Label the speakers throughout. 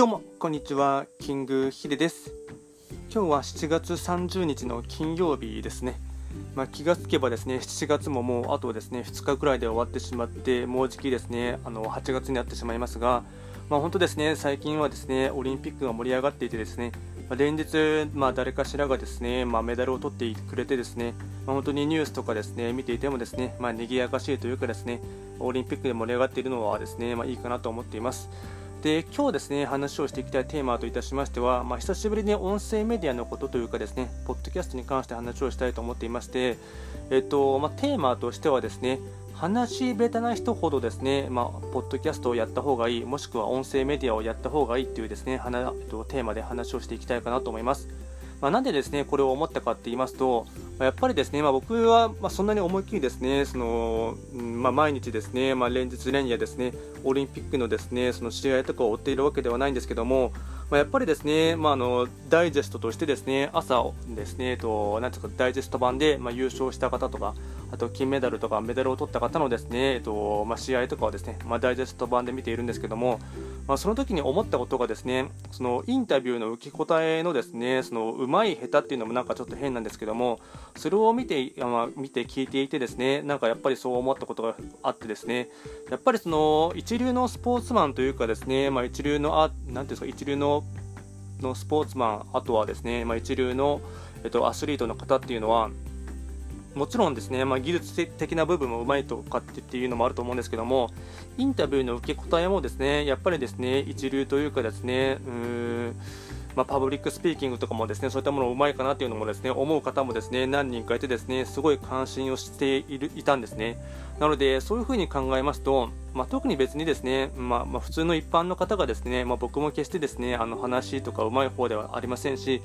Speaker 1: どうもこんにちは。キングヒデです。今日は7月30日の金曜日ですね。まあ、気がつけばですね7月ももうあとですね2日くらいで終わってしまってもうじきですねあの8月になってしまいますがまあ、本当ですね最近はですねオリンピックが盛り上がっていてですねま連日、まあ、誰かしらがですね、まあ、メダルを取ってくれてですね、まあ、本当にニュースとかですね見ていてもですね、まあ、賑やかしいというかですねオリンピックで盛り上がっているのはですね、ま、いいかなと思っています。で今日ですね話をしていきたいテーマといたしましては、まあ、久しぶりに音声メディアのことというかですねポッドキャストに関して話をしたいと思っていまして、えっとまあ、テーマとしてはですね話下手な人ほどですね、まあ、ポッドキャストをやった方がいいもしくは音声メディアをやった方がいいというですね、えっと、テーマで話をしていきたいかなと思います。まあ、なんでですねこれを思ったかって言いますと、まあ、やっぱりですね、まあ、僕はまそんなに思いっきりですねその、ま毎日ですね、ま連日連夜ですねオリンピックのですねその試合とかを追っているわけではないんですけども、まやっぱりですね、まあ、のダイジェストとしてですね朝ですね、えっと、なんていうかダイジェスト版で、ま優勝した方とかあと金メダルとかメダルを取った方のですね、えっとま試合とかをですね、まダイジェスト版で見ているんですけども、まあ、その時に思ったことがですねそのインタビューの受け答えのですねそのうまい下手っていうのもなんかちょっと変なんですけどもそれを見て,、まあ、見て聞いていてですねなんかやっぱりそう思ったことがあってですねやっぱりその一流のスポーツマンというかですね、まあ、一流のあなんていうんですか一流ののスポーツマンあとはですね、まあ、一流の、えっと、アスリートの方っていうのはもちろんですね、まあ、技術的な部分もうまいとかっていうのもあると思うんですけどもインタビューの受け答えもですねやっぱりですね一流というかですねうーんまあ、パブリックスピーキングとかもですねそういったものうまいかなというのもですね思う方もですね何人かいてですねすごい関心をしているいたんですね。なのでそういうふうに考えますと、まあ、特に別にですね、まあ、まあ、普通の一般の方がですね、ま僕も決してですねあの話とかうまい方ではありませんし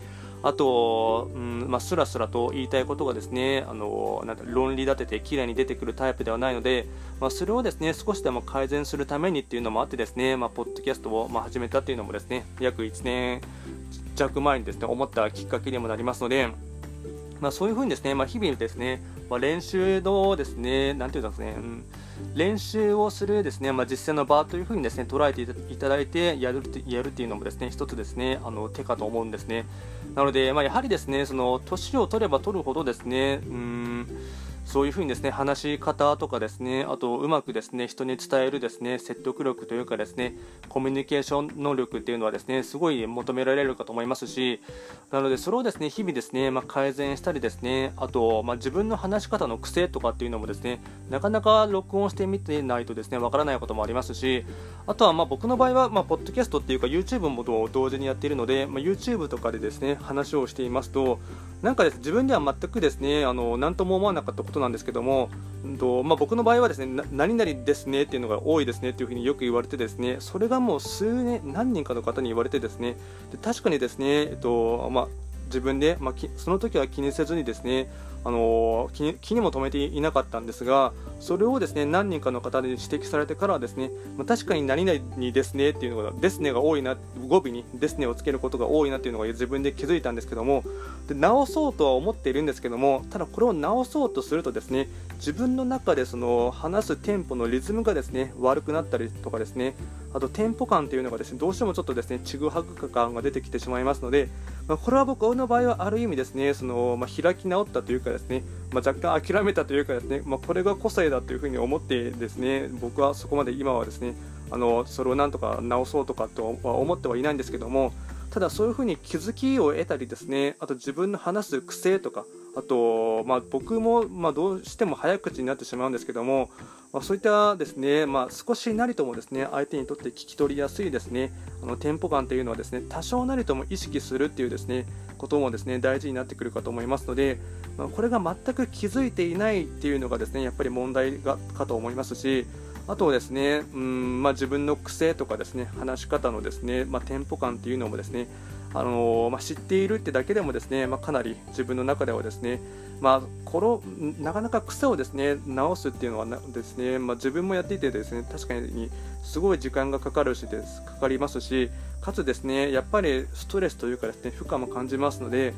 Speaker 1: あと、うんまあ、スラスラと言いたいことがですねあのなん論理立てて綺麗に出てくるタイプではないので、まあ、それをですね少しでも改善するためにっていうのもあってですね、まあ、ポッドキャストをま始めたっていうのもですね約1年弱前にですね思ったきっかけにもなりますので、ま、そういうふうにですね、ま日々ですね、ま練習のですね、なていうんですかね、うん練習をするですね、まあ、実践の場というふうにですね捉えていただいてやるやるっていうのもですね一つですねあの手かと思うんですね。なので、まあ、やはりですねその年を取れば取るほどですねうんそういうふうにですね話し方とかですねあとうまくですね人に伝えるですね説得力というかですねコミュニケーション能力っていうのはですねすごい求められるかと思いますしなのでそれをですね日々ですねまあ、改善したりですねあとまあ、自分の話し方の癖とかっていうのもですねなかなか録音してみてないとですねわからないこともありますしあとはまあ僕の場合はまあポッドキャストっていうか YouTube も同時にやっているのでまあ、YouTube とかでですね話をしていますとなんかです自分では全くですねあの何とも思わなかったことなんですけども、うんとまあ、僕の場合はですね何々ですねっていうのが多いですねっていうふうによく言われてですねそれがもう数年何人かの方に言われてですねで確かにですね、えっとまあ、自分で、まあ、その時は気にせずにですねあの気気にも留めていなかったんですがそれをですね何人かの方に指摘されてからはですね、まあ、確かに何々にですねっていうのがですねが多いな語尾にですねをつけることが多いなっていうのが自分で気づいたんですけどもで直そうとは思っているんですけどもただこれを直そうとするとですね自分の中でその話すテンポのリズムがですね悪くなったりとかですねあとテンポ感というのがですねどうしてもちょっとですねちぐはぐ感が出てきてしまいますので、まあ、これは僕の場合はある意味ですねその、まあ、開き直ったというかですね、まあ、若干諦めたというかですね、まこれが個性だというふうに思ってですね僕はそこまで今はですねあのそれをなんとか直そうとかとは思ってはいないんですけどもただそういうふうに気づきを得たりですねあと自分の話す癖とかあと、まあ、僕も、まあ、どうしても早口になってしまうんですけども、まあ、そういったですね、まあ、少しなりともですね相手にとって聞き取りやすいですねあのテンポ感というのはですね多少なりとも意識するっていうですねこともですね大事になってくるかと思いますので、まあ、これが全く気づいていないっていうのがですねやっぱり問題がかと思いますしあとですね、うんまあ、自分の癖とかですね話し方のですね、まあ、テンポ感っていうのもですねあのまあ、知っているってだけでもですね、まあ、かなり自分の中ではですね、まあ、このなかなか癖をですね直すっていうのはですね、まあ、自分もやっていてですね確かにすごい時間がかかるしですかかりますしかつですねやっぱりストレスというかですね負荷も感じますので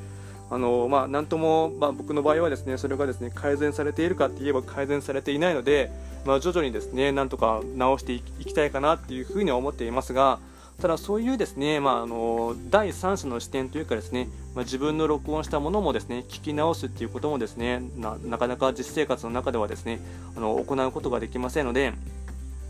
Speaker 1: あのまあ、なんとも、まあ、僕の場合はですねそれがですね改善されているかって言えば改善されていないので、まあ、徐々にですねなんとか直していきたいかなっていうふうには思っていますが、ただそういうですね、まあ、あの第三者の視点というかですね、まあ、自分の録音したものもですね聞き直すっていうこともですねなかなか実生活の中ではですねあの行うことができませんので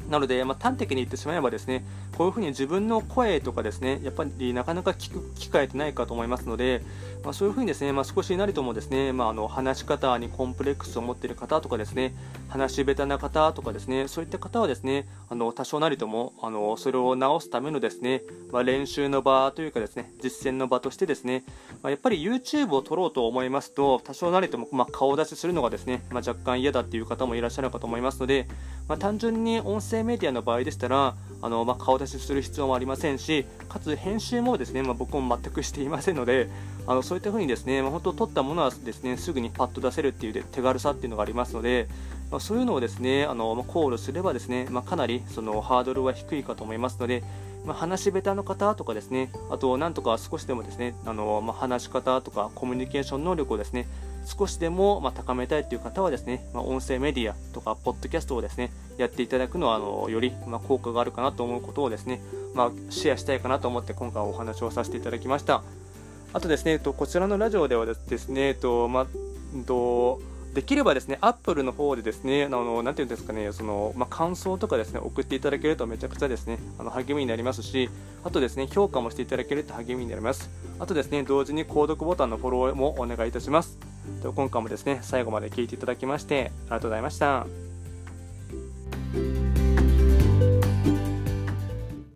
Speaker 1: なので、まあ、端的に言ってしまえばですねこういうふうに自分の声とかですねやっぱりなかなか聞く機会ってないかと思いますので、まあ、そういうふうにですね、まあ、少しなりともですね、まあ、の話し方にコンプレックスを持っている方とかですね話し下手な方とかですねそういった方はですねあの多少なりともあのそれを直すためのですね、ま、練習の場というかですね実践の場としてですね、ま、やっぱり YouTube を撮ろうと思いますと多少なりとも、ま、顔出しするのがですね、ま、若干嫌だっていう方もいらっしゃるかと思いますので、ま、単純に音声メディアの場合でしたらあの、まあ、顔出しする必要もありませんしかつ編集もですね、まあ、僕も全くしていませんのであのそういった風にですね、まあ、本当撮ったものはですねすぐにパッと出せるっていう手軽さっていうのがありますので、まあ、そういうのをですねあの、ま、考慮すればですね、ま、かなりそのハードルは低いかと思いますので、ま、話し下手の方とかですねあとなんとか少しでもですねあの、ま、話し方とかコミュニケーション能力をですね少しでもま高めたいという方はですね、ま、音声メディアとかポッドキャストをですねやっていただくのはあのよりま効果があるかなと思うことをですね、ま、シェアしたいかなと思って今回お話をさせていただきましたあとですね、こちらのラジオではですね、とまとできればですね、アップルの方でですね、あのなていうんですかね、そのまあ、感想とかですね、送っていただけるとめちゃくちゃですね、あの励みになりますし、あとですね、評価もしていただけると励みになります。あとですね、同時に購読ボタンのフォローもお願いいたします。今回もですね、最後まで聴いていただきまして、ありがとうございました。